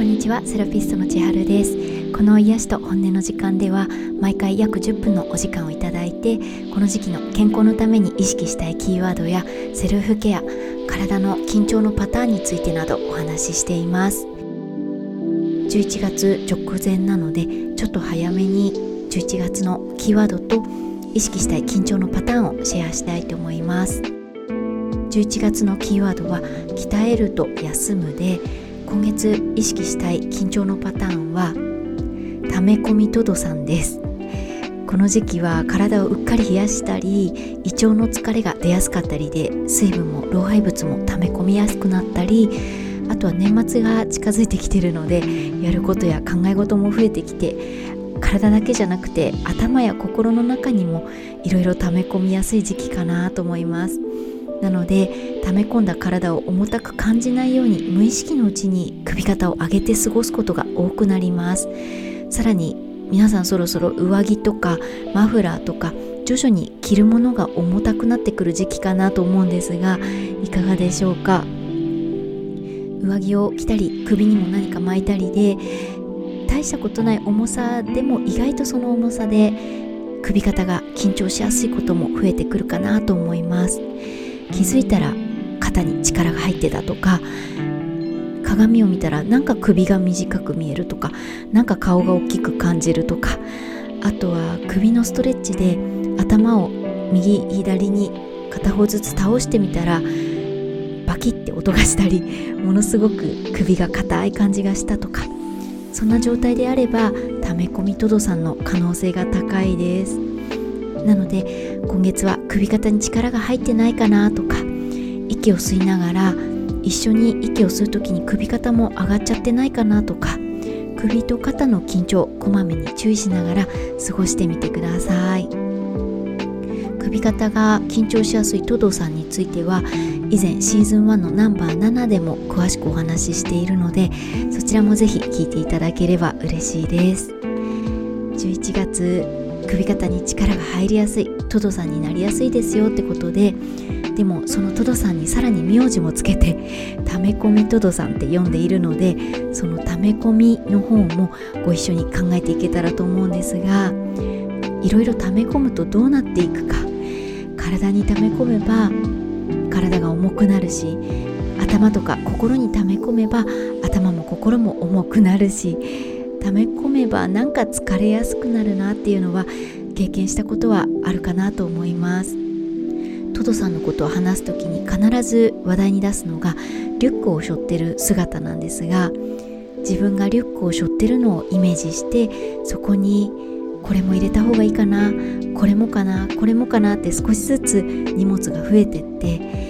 こんにちはセラピストの千春です。この癒しと本音の時間では毎回約10分のお時間をいただいてこの時期の健康のために意識したいキーワードやセルフケア体の緊張のパターンについてなどお話ししています。11月直前なのでちょっと早めに11月のキーワードと意識したい緊張のパターンをシェアしたいと思います。11月のキーワードは鍛えると休むで今月意識したい緊張のパターンは溜め込みとどさんです。この時期は体をうっかり冷やしたり胃腸の疲れが出やすかったりで水分も老廃物も溜め込みやすくなったりあとは年末が近づいてきてるのでやることや考え事も増えてきて体だけじゃなくて頭や心の中にもいろいろ溜め込みやすい時期かなと思います。なので溜め込んだ体を重たく感じないように無意識のうちに首肩を上げて過ごすことが多くなります。さらに皆さんそろそろ上着とかマフラーとか徐々に着るものが重たくなってくる時期かなと思うんですがいかがでしょうか？上着を着たり首にも何か巻いたりで大したことない重さでも意外とその重さで首肩が緊張しやすいことも増えてくるかなと思います。気づいたら肩に力が入ってたとか鏡を見たらなんか首が短く見えるとかなんか顔が大きく感じるとかあとは首のストレッチで頭を右左に片方ずつ倒してみたらバキッて音がしたりものすごく首が硬い感じがしたとかそんな状態であれば溜め込みトドさんの可能性が高いです。なので今月は首肩に力が入ってないかなとか息を吸いながら一緒に息を吸う時に首肩も上がっちゃってないかなとか首と肩の緊張こまめに注意しながら過ごしてみてください。首肩が緊張しやすいトドさんについては以前シーズン1のナンバー7でも詳しくお話ししているのでそちらもぜひ聞いていただければ嬉しいです。11月首肩に力が入りやすい。トドさんになりやすいですよってことででもそのトドさんにさらに名字もつけて溜め込みトドさんって呼んでいるのでその溜め込みの方もご一緒に考えていけたらと思うんですがいろいろ溜め込むとどうなっていくか。体に溜め込めば体が重くなるし頭とか心に溜め込めば頭も心も重くなるし溜め込めばなんか疲れやすくなるなっていうのは経験したことはあるかなと思います。トドさんのことを話す時に必ず話題に出すのがリュックを背負ってる姿なんですが自分がリュックを背負ってるのをイメージしてそこにこれも入れた方がいいかなこれもかなこれもかなって少しずつ荷物が増えてって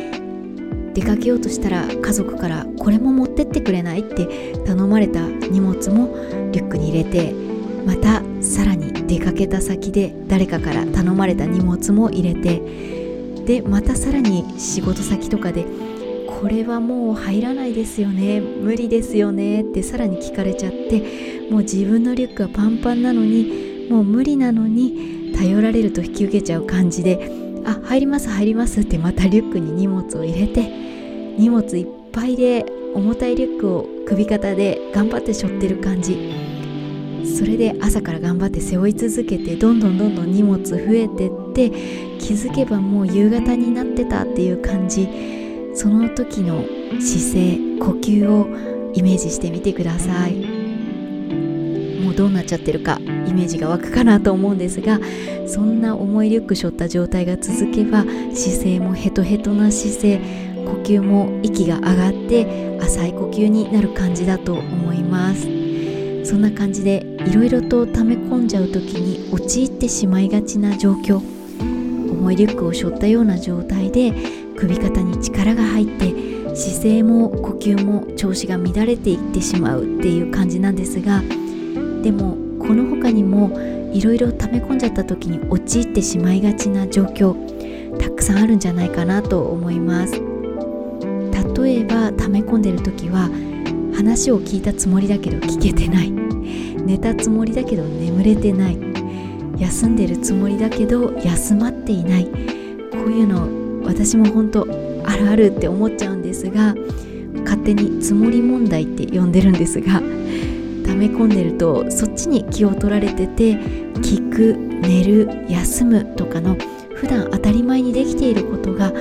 出かけようとしたら家族からこれも持ってってくれないって頼まれた荷物もリュックに入れてまたさらに出かけた先で誰かから頼まれた荷物も入れてでまたさらに仕事先とかでこれはもう入らないですよね無理ですよねってさらに聞かれちゃってもう自分のリュックはパンパンなのにもう無理なのに頼られると引き受けちゃう感じであ入ります入りますってまたリュックに荷物を入れて荷物いっぱいで重たいリュックを首肩で頑張って背負ってる感じ。それで朝から頑張って背負い続けてどんどんどんどん荷物増えてって気づけばもう夕方になってたっていう感じ。その時の姿勢呼吸をイメージしてみてください。もうどうなっちゃってるかイメージが湧くかなと思うんですがそんな重いリュック背負った状態が続けば姿勢もヘトヘトな姿勢呼吸も息が上がって浅い呼吸になる感じだと思います。そんな感じでいろいろと溜め込んじゃう時に陥ってしまいがちな状況重いリュックを背負ったような状態で首肩に力が入って姿勢も呼吸も調子が乱れていってしまうっていう感じなんですがでもこの他にもいろいろ溜め込んじゃった時に陥ってしまいがちな状況たくさんあるんじゃないかなと思います。例えば溜め込んでる時は話を聞いたつもりだけど聞けてない。寝たつもりだけど眠れてない。休んでるつもりだけど休まっていない。こういうの私も本当あるあるって思っちゃうんですが勝手につもり問題って呼んでるんですがめ込んでるとそっちに気を取られてて聞く寝る休むとかの普段当たり前にできていることが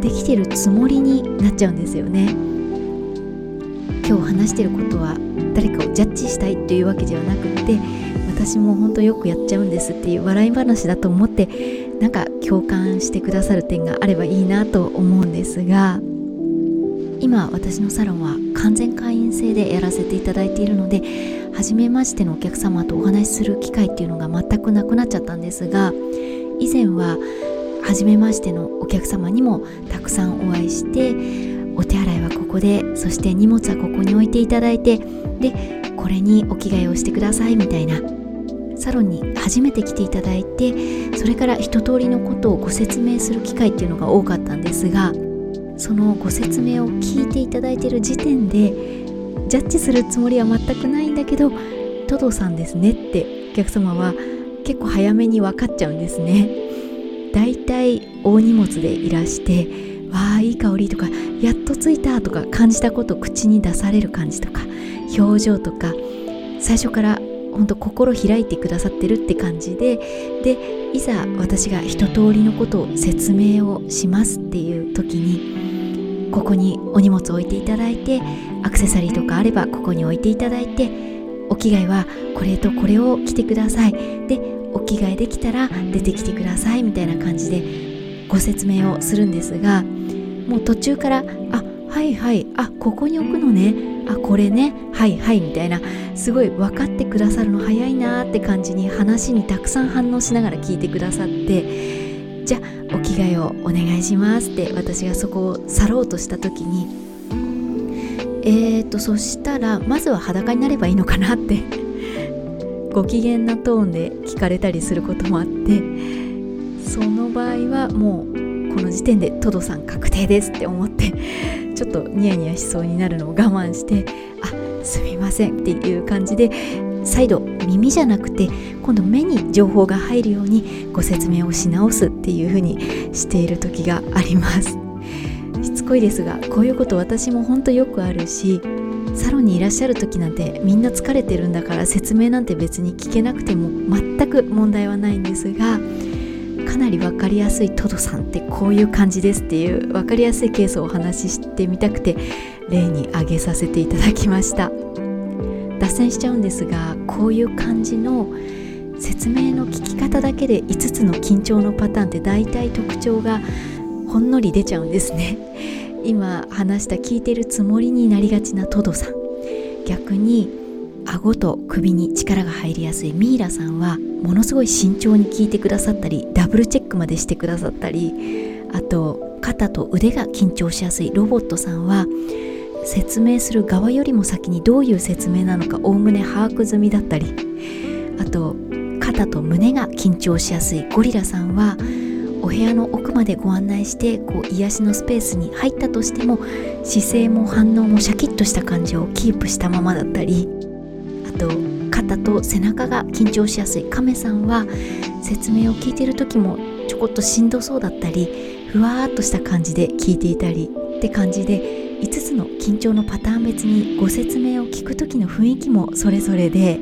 できてるつもりになっちゃうんですよね。今日話してることは誰かをジャッジしたいというわけではなくって私も本当よくやっちゃうんですっていう笑い話だと思ってなんか共感してくださる点があればいいなと思うんですが今私のサロンは完全会員制でやらせていただいているので初めましてのお客様とお話しする機会っていうのが全くなくなっちゃったんですが以前は初めましてのお客様にもたくさんお会いしてお手洗いはここでそして荷物はここに置いていただいてでこれにお着替えをしてくださいみたいなサロンに初めて来ていただいてそれから一通りのことをご説明する機会っていうのが多かったんですがそのご説明を聞いていただいている時点でジャッジするつもりは全くないんだけどトドさんですねってお客様は結構早めに分かっちゃうんですね。だいたい大荷物でいらしてわあいい香りとかやっと着いたとか感じたことを口に出される感じとか表情とか最初から本当心開いてくださってるって感じででいざ私が一通りのことを説明をしますっていう時にここにお荷物を置いていただいてアクセサリーとかあればここに置いていただいてお着替えはこれとこれを着てください。でお着替えできたら出てきてくださいみたいな感じでご説明をするんですがもう途中からあはいはいあここに置くのねあこれねはいはいみたいなすごい分かってくださるの早いなって感じに話にたくさん反応しながら聞いてくださってじゃあお着替えをお願いしますって私がそこを去ろうとした時にえーとそしたらまずは裸になればいいのかなって ご機嫌なトーンで聞かれたりすることもあってその場合はもうこの時点でトドさん確定ですって思ってちょっとニヤニヤしそうになるのを我慢してあすみませんっていう感じで再度耳じゃなくて今度目に情報が入るようにご説明をし直すっていう風にしている時があります。しつこいですがこういうこと私も本当よくあるしサロンにいらっしゃる時なんてみんな疲れてるんだから説明なんて別に聞けなくても全く問題はないんですがかなり分かりやすいトドさんってこういう感じですっていう分かりやすいケースをお話ししてみたくて例に挙げさせていただきました。脱線しちゃうんですがこういう感じの説明の聞き方だけで5つの緊張のパターンって大体特徴がほんのり出ちゃうんですね。今話した聞いてるつもりになりがちなトドさん。逆に顎と首に力が入りやすい。ミイラさんはものすごい慎重に聞いてくださったりダブルチェックまでしてくださったり。あと肩と腕が緊張しやすい。ロボットさんは説明する側よりも先にどういう説明なのかおおむね把握済みだったりあと肩と胸が緊張しやすい。ゴリラさんはお部屋の奥までご案内してこう癒しのスペースに入ったとしても姿勢も反応もシャキッとした感じをキープしたままだったりあと肩と背中が緊張しやすい。亀さんは説明を聞いてる時もちょこっとしんどそうだったりふわーっとした感じで聞いていたりって感じで5つの緊張のパターン別にご説明を聞く時の雰囲気もそれぞれで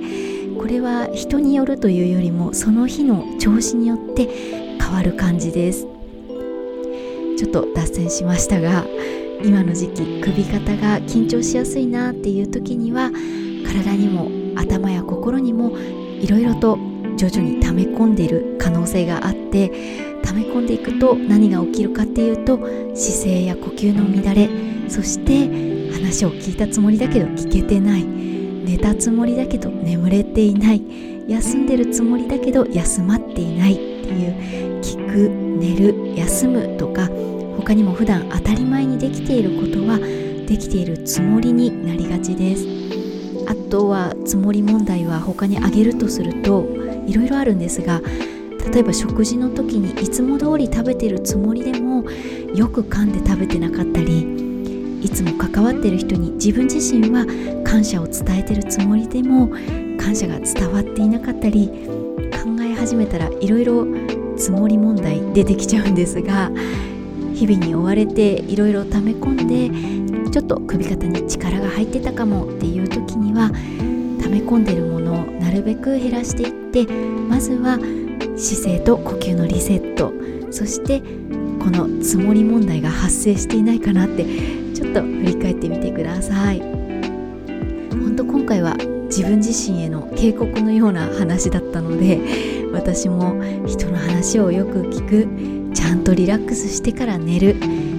これは人によるというよりもその日の調子によって変わる感じです。ちょっと脱線しましたが今の時期首肩が緊張しやすいなっていう時には体にも頭や心にもいろいろと徐々に溜め込んでいる可能性があって溜め込んでいくと何が起きるかっていうと姿勢や呼吸の乱れそして話を聞いたつもりだけど聞けてない寝たつもりだけど眠れていない休んでるつもりだけど休まっていないっていう聞く寝る休むとか他にも普段当たり前にできていることはできているつもりになりがちです。あとはつもり問題は他に挙げるとするといろいろあるんですが例えば食事の時にいつも通り食べてるつもりでもよく噛んで食べてなかったりいつも関わってる人に自分自身は感謝を伝えてるつもりでも感謝が伝わっていなかったり考え始めたらいろいろつもり問題出てきちゃうんですが日々に追われていろいろ溜め込んでちょっと首肩に力が入ってたかもっていう時には溜め込んでるものをなるべく減らしていってまずは姿勢と呼吸のリセットそしてこの積もり問題が発生していないかなってちょっと振り返ってみてください。本当今回は自分自身への警告のような話だったので私も人の話をよく聞くちゃんとリラックスしてから寝る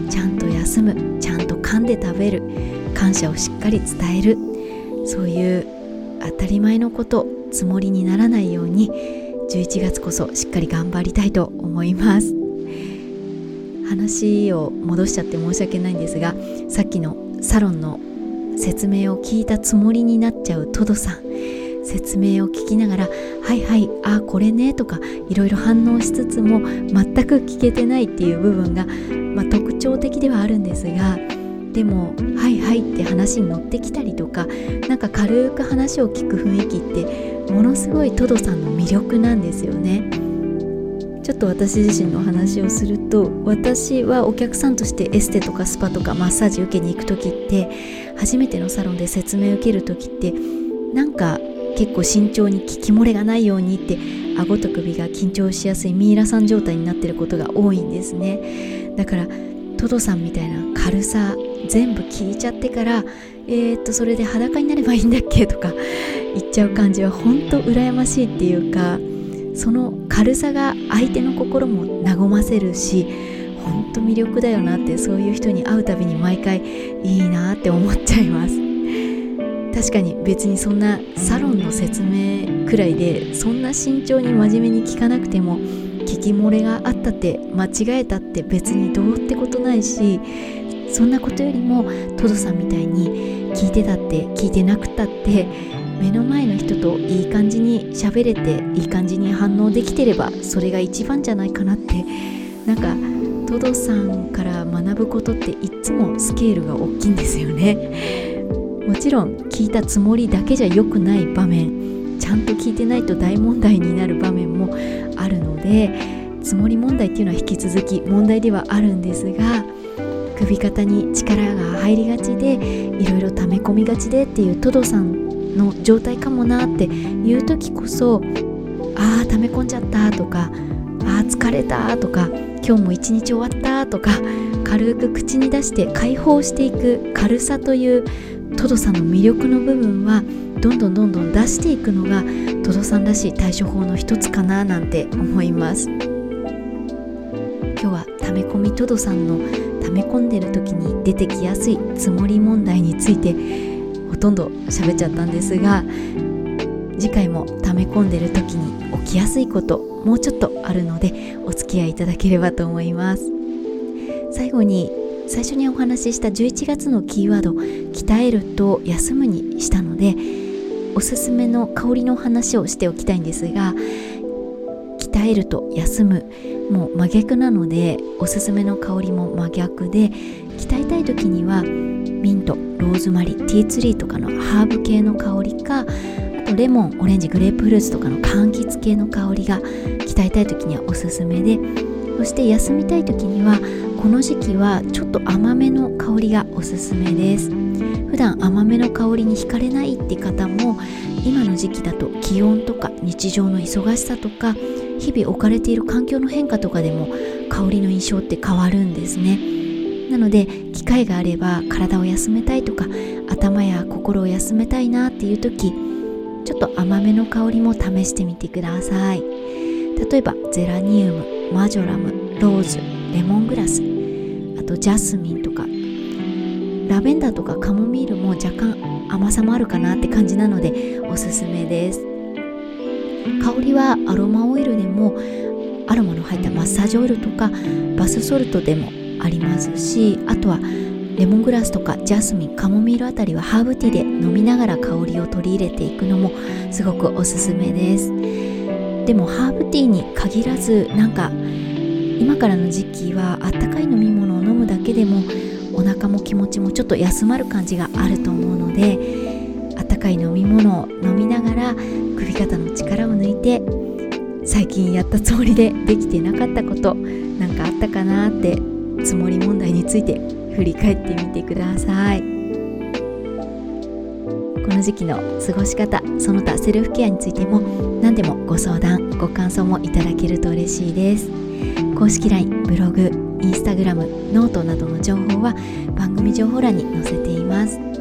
ちゃんと休むちゃんと噛んで食べる感謝をしっかり伝えるそういう当たり前のことつもりにならないように11月こそしっかり頑張りたいと思います。話を戻しちゃって申し訳ないんですがさっきのサロンの説明を聞いたつもりになっちゃうトドさん説明を聞きながら「はいはいあこれね」とかいろいろ反応しつつも全く聞けてないっていう部分が、まあ、特徴的ではあるんですがでも「はいはい」って話に乗ってきたりとかなんか軽く話を聞く雰囲気ってものすごいトドさんの魅力なんですよね。ちょっと私自身の話をすると私はお客さんとしてエステとかスパとかマッサージ受けに行く時って初めてのサロンで説明受ける時ってなんか結構慎重に聞き漏れがないようにって顎と首が緊張しやすいミイラさん状態になってることが多いんですねだからトドさんみたいな軽さ全部聞いちゃってからえー、っとそれで裸になればいいんだっけとか言っちゃう感じは本当羨ましいっていうかその軽さが相手の心も和ませるし本当魅力だよなってそういう人に会うたびに毎回いいなって思っちゃいます。確かに別にそんなサロンの説明くらいでそんな慎重に真面目に聞かなくても聞き漏れがあったって間違えたって別にどうってことないしそんなことよりもトドさんみたいに聞いてたって聞いてなくたって目の前の人といい感じに喋れていい感じに反応できてればそれが一番じゃないかなってなんかトドさんから学ぶことっていつもスケールが大きいんですよね。もちろん聞いたつもりだけじゃ良くない場面ちゃんと聞いてないと大問題になる場面もあるのでつもり問題っていうのは引き続き問題ではあるんですが首肩に力が入りがちでいろいろ溜め込みがちでっていうトドさんの状態かもなっていう時こそああ溜め込んじゃったとかああ疲れたとか今日も一日終わったとか軽く口に出して解放していく軽さというトドさんの魅力の部分はどんどんどんどん出していくのがトドさんらしい対処法の一つかななんて思います。今日は溜め込みトドさんの溜め込んでる時に出てきやすいつもり問題についてほとんど喋っちゃったんですが次回も溜め込んでる時に起きやすいこともうちょっとあるのでお付き合いいただければと思います。最後に最初にお話しした11月のキーワード「鍛える」と「休む」にしたのでおすすめの香りの話をしておきたいんですが鍛えると休むもう真逆なのでおすすめの香りも真逆で鍛えたい時にはミントローズマリーティーツリーとかのハーブ系の香りかあとレモンオレンジグレープフルーツとかの柑橘系の香りが鍛えたい時にはおすすめでそして休みたい時にはこの時期はちょっと甘めの香りがおすすめです。普段甘めの香りに惹かれないって方も今の時期だと気温とか日常の忙しさとか日々置かれている環境の変化とかでも香りの印象って変わるんですね。なので機会があれば体を休めたいとか頭や心を休めたいなっていう時ちょっと甘めの香りも試してみてください。例えばゼラニウムマジョラムローズレモングラスあとジャスミンとかラベンダーとかカモミールも若干甘さもあるかなって感じなのでおすすめです。香りはアロマオイルでもアロマの入ったマッサージオイルとかバスソルトでもありますしあとはレモングラスとかジャスミンカモミールあたりはハーブティーで飲みながら香りを取り入れていくのもすごくおすすめです。でもハーブティーに限らずなんか今からの時期はあったかい飲み物を飲むだけでもお腹も気持ちもちょっと休まる感じがあると思うのであったかい飲み物を飲みながら首肩の力を抜いて最近やったつもりでできてなかったこと何かあったかなってつもり問題について振振り返ってみてください。この時期の過ごし方その他セルフケアについても何でもご相談ご感想もいただけると嬉しいです。公式 LINE ブログインスタグラムノートなどの情報は番組情報欄に載せています。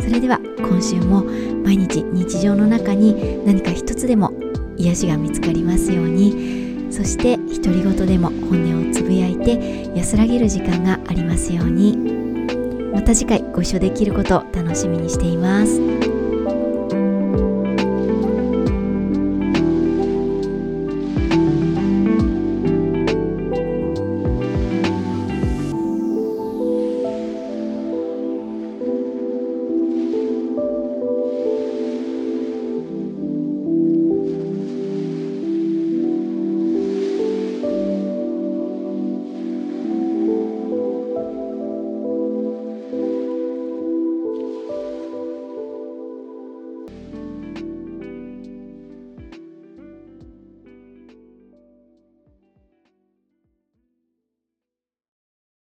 それでは今週も毎日日常の中に何か一つでも癒しが見つかりますようにそして独り言でも本音をつぶやいて安らげる時間がありますようにまた次回ご一緒できることを楽しみにしています。